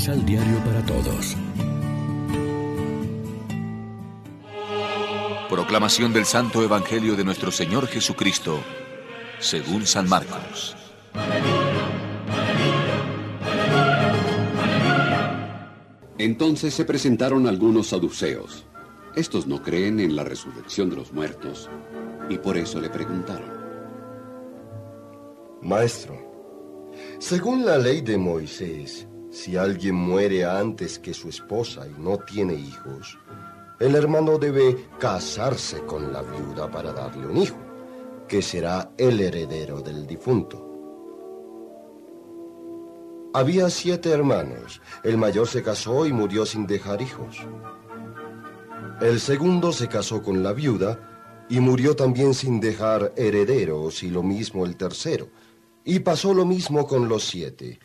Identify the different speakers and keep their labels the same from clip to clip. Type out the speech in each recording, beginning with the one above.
Speaker 1: Misal Diario para Todos.
Speaker 2: Proclamación del Santo Evangelio de nuestro Señor Jesucristo, según San Marcos.
Speaker 3: Entonces se presentaron algunos saduceos. Estos no creen en la resurrección de los muertos y por eso le preguntaron.
Speaker 4: Maestro, según la ley de Moisés, si alguien muere antes que su esposa y no tiene hijos, el hermano debe casarse con la viuda para darle un hijo, que será el heredero del difunto. Había siete hermanos. El mayor se casó y murió sin dejar hijos. El segundo se casó con la viuda y murió también sin dejar herederos y lo mismo el tercero. Y pasó lo mismo con los siete.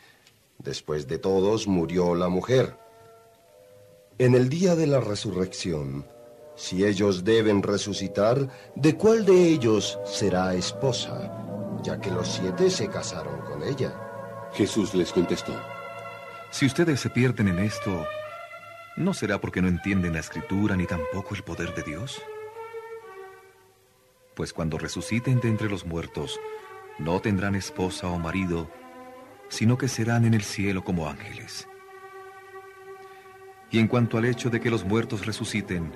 Speaker 4: Después de todos murió la mujer. En el día de la resurrección, si ellos deben resucitar, ¿de cuál de ellos será esposa? Ya que los siete se casaron con ella.
Speaker 3: Jesús les contestó.
Speaker 5: Si ustedes se pierden en esto, ¿no será porque no entienden la escritura ni tampoco el poder de Dios? Pues cuando resuciten de entre los muertos, no tendrán esposa o marido, sino que serán en el cielo como ángeles. Y en cuanto al hecho de que los muertos resuciten,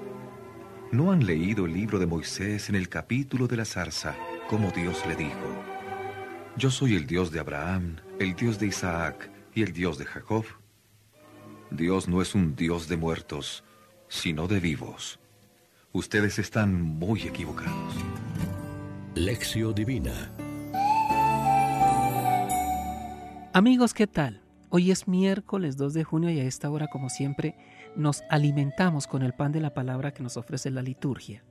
Speaker 5: ¿no han leído el libro de Moisés en el capítulo de la zarza, como Dios le dijo? Yo soy el Dios de Abraham, el Dios de Isaac y el Dios de Jacob. Dios no es un Dios de muertos, sino de vivos. Ustedes están muy equivocados.
Speaker 1: Lección Divina
Speaker 6: Amigos, ¿qué tal? Hoy es miércoles 2 de junio y a esta hora, como siempre, nos alimentamos con el pan de la palabra que nos ofrece la liturgia.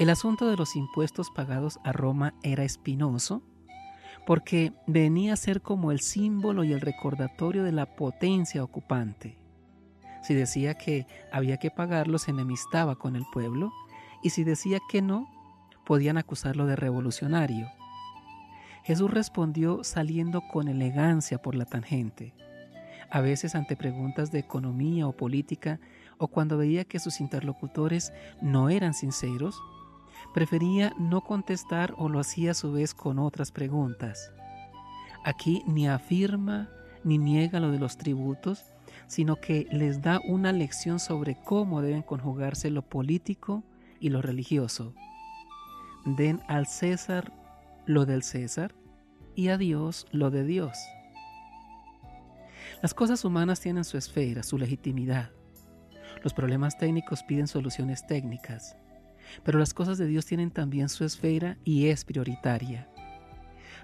Speaker 6: El asunto de los impuestos pagados a Roma era espinoso porque venía a ser como el símbolo y el recordatorio de la potencia ocupante. Si decía que había que pagarlo, se enemistaba con el pueblo, y si decía que no, podían acusarlo de revolucionario. Jesús respondió saliendo con elegancia por la tangente. A veces ante preguntas de economía o política, o cuando veía que sus interlocutores no eran sinceros, prefería no contestar o lo hacía a su vez con otras preguntas. Aquí ni afirma ni niega lo de los tributos, sino que les da una lección sobre cómo deben conjugarse lo político y lo religioso. Den al César lo del César y a Dios lo de Dios. Las cosas humanas tienen su esfera, su legitimidad. Los problemas técnicos piden soluciones técnicas, pero las cosas de Dios tienen también su esfera y es prioritaria.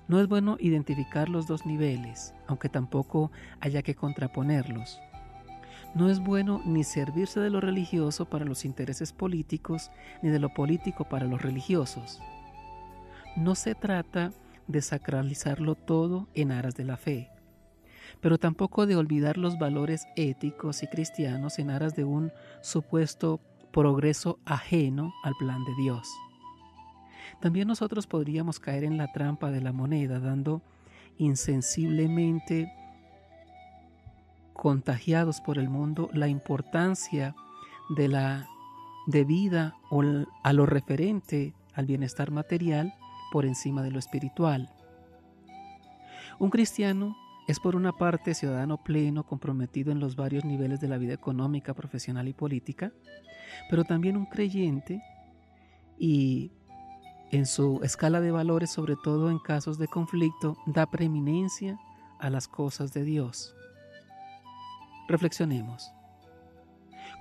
Speaker 6: No es bueno identificar los dos niveles, aunque tampoco haya que contraponerlos. No es bueno ni servirse de lo religioso para los intereses políticos, ni de lo político para los religiosos. No se trata de sacralizarlo todo en aras de la fe, pero tampoco de olvidar los valores éticos y cristianos en aras de un supuesto progreso ajeno al plan de Dios. También nosotros podríamos caer en la trampa de la moneda dando insensiblemente contagiados por el mundo la importancia de la debida o a lo referente al bienestar material por encima de lo espiritual. Un cristiano es por una parte ciudadano pleno comprometido en los varios niveles de la vida económica, profesional y política, pero también un creyente y en su escala de valores, sobre todo en casos de conflicto, da preeminencia a las cosas de Dios. Reflexionemos.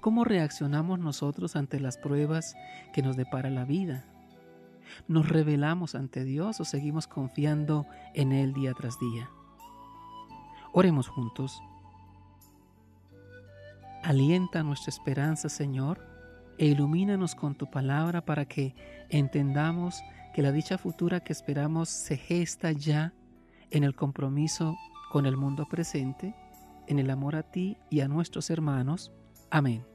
Speaker 6: ¿Cómo reaccionamos nosotros ante las pruebas que nos depara la vida? ¿Nos revelamos ante Dios o seguimos confiando en Él día tras día? Oremos juntos. Alienta nuestra esperanza, Señor, e ilumínanos con tu palabra para que entendamos que la dicha futura que esperamos se gesta ya en el compromiso con el mundo presente, en el amor a ti y a nuestros hermanos. Amén.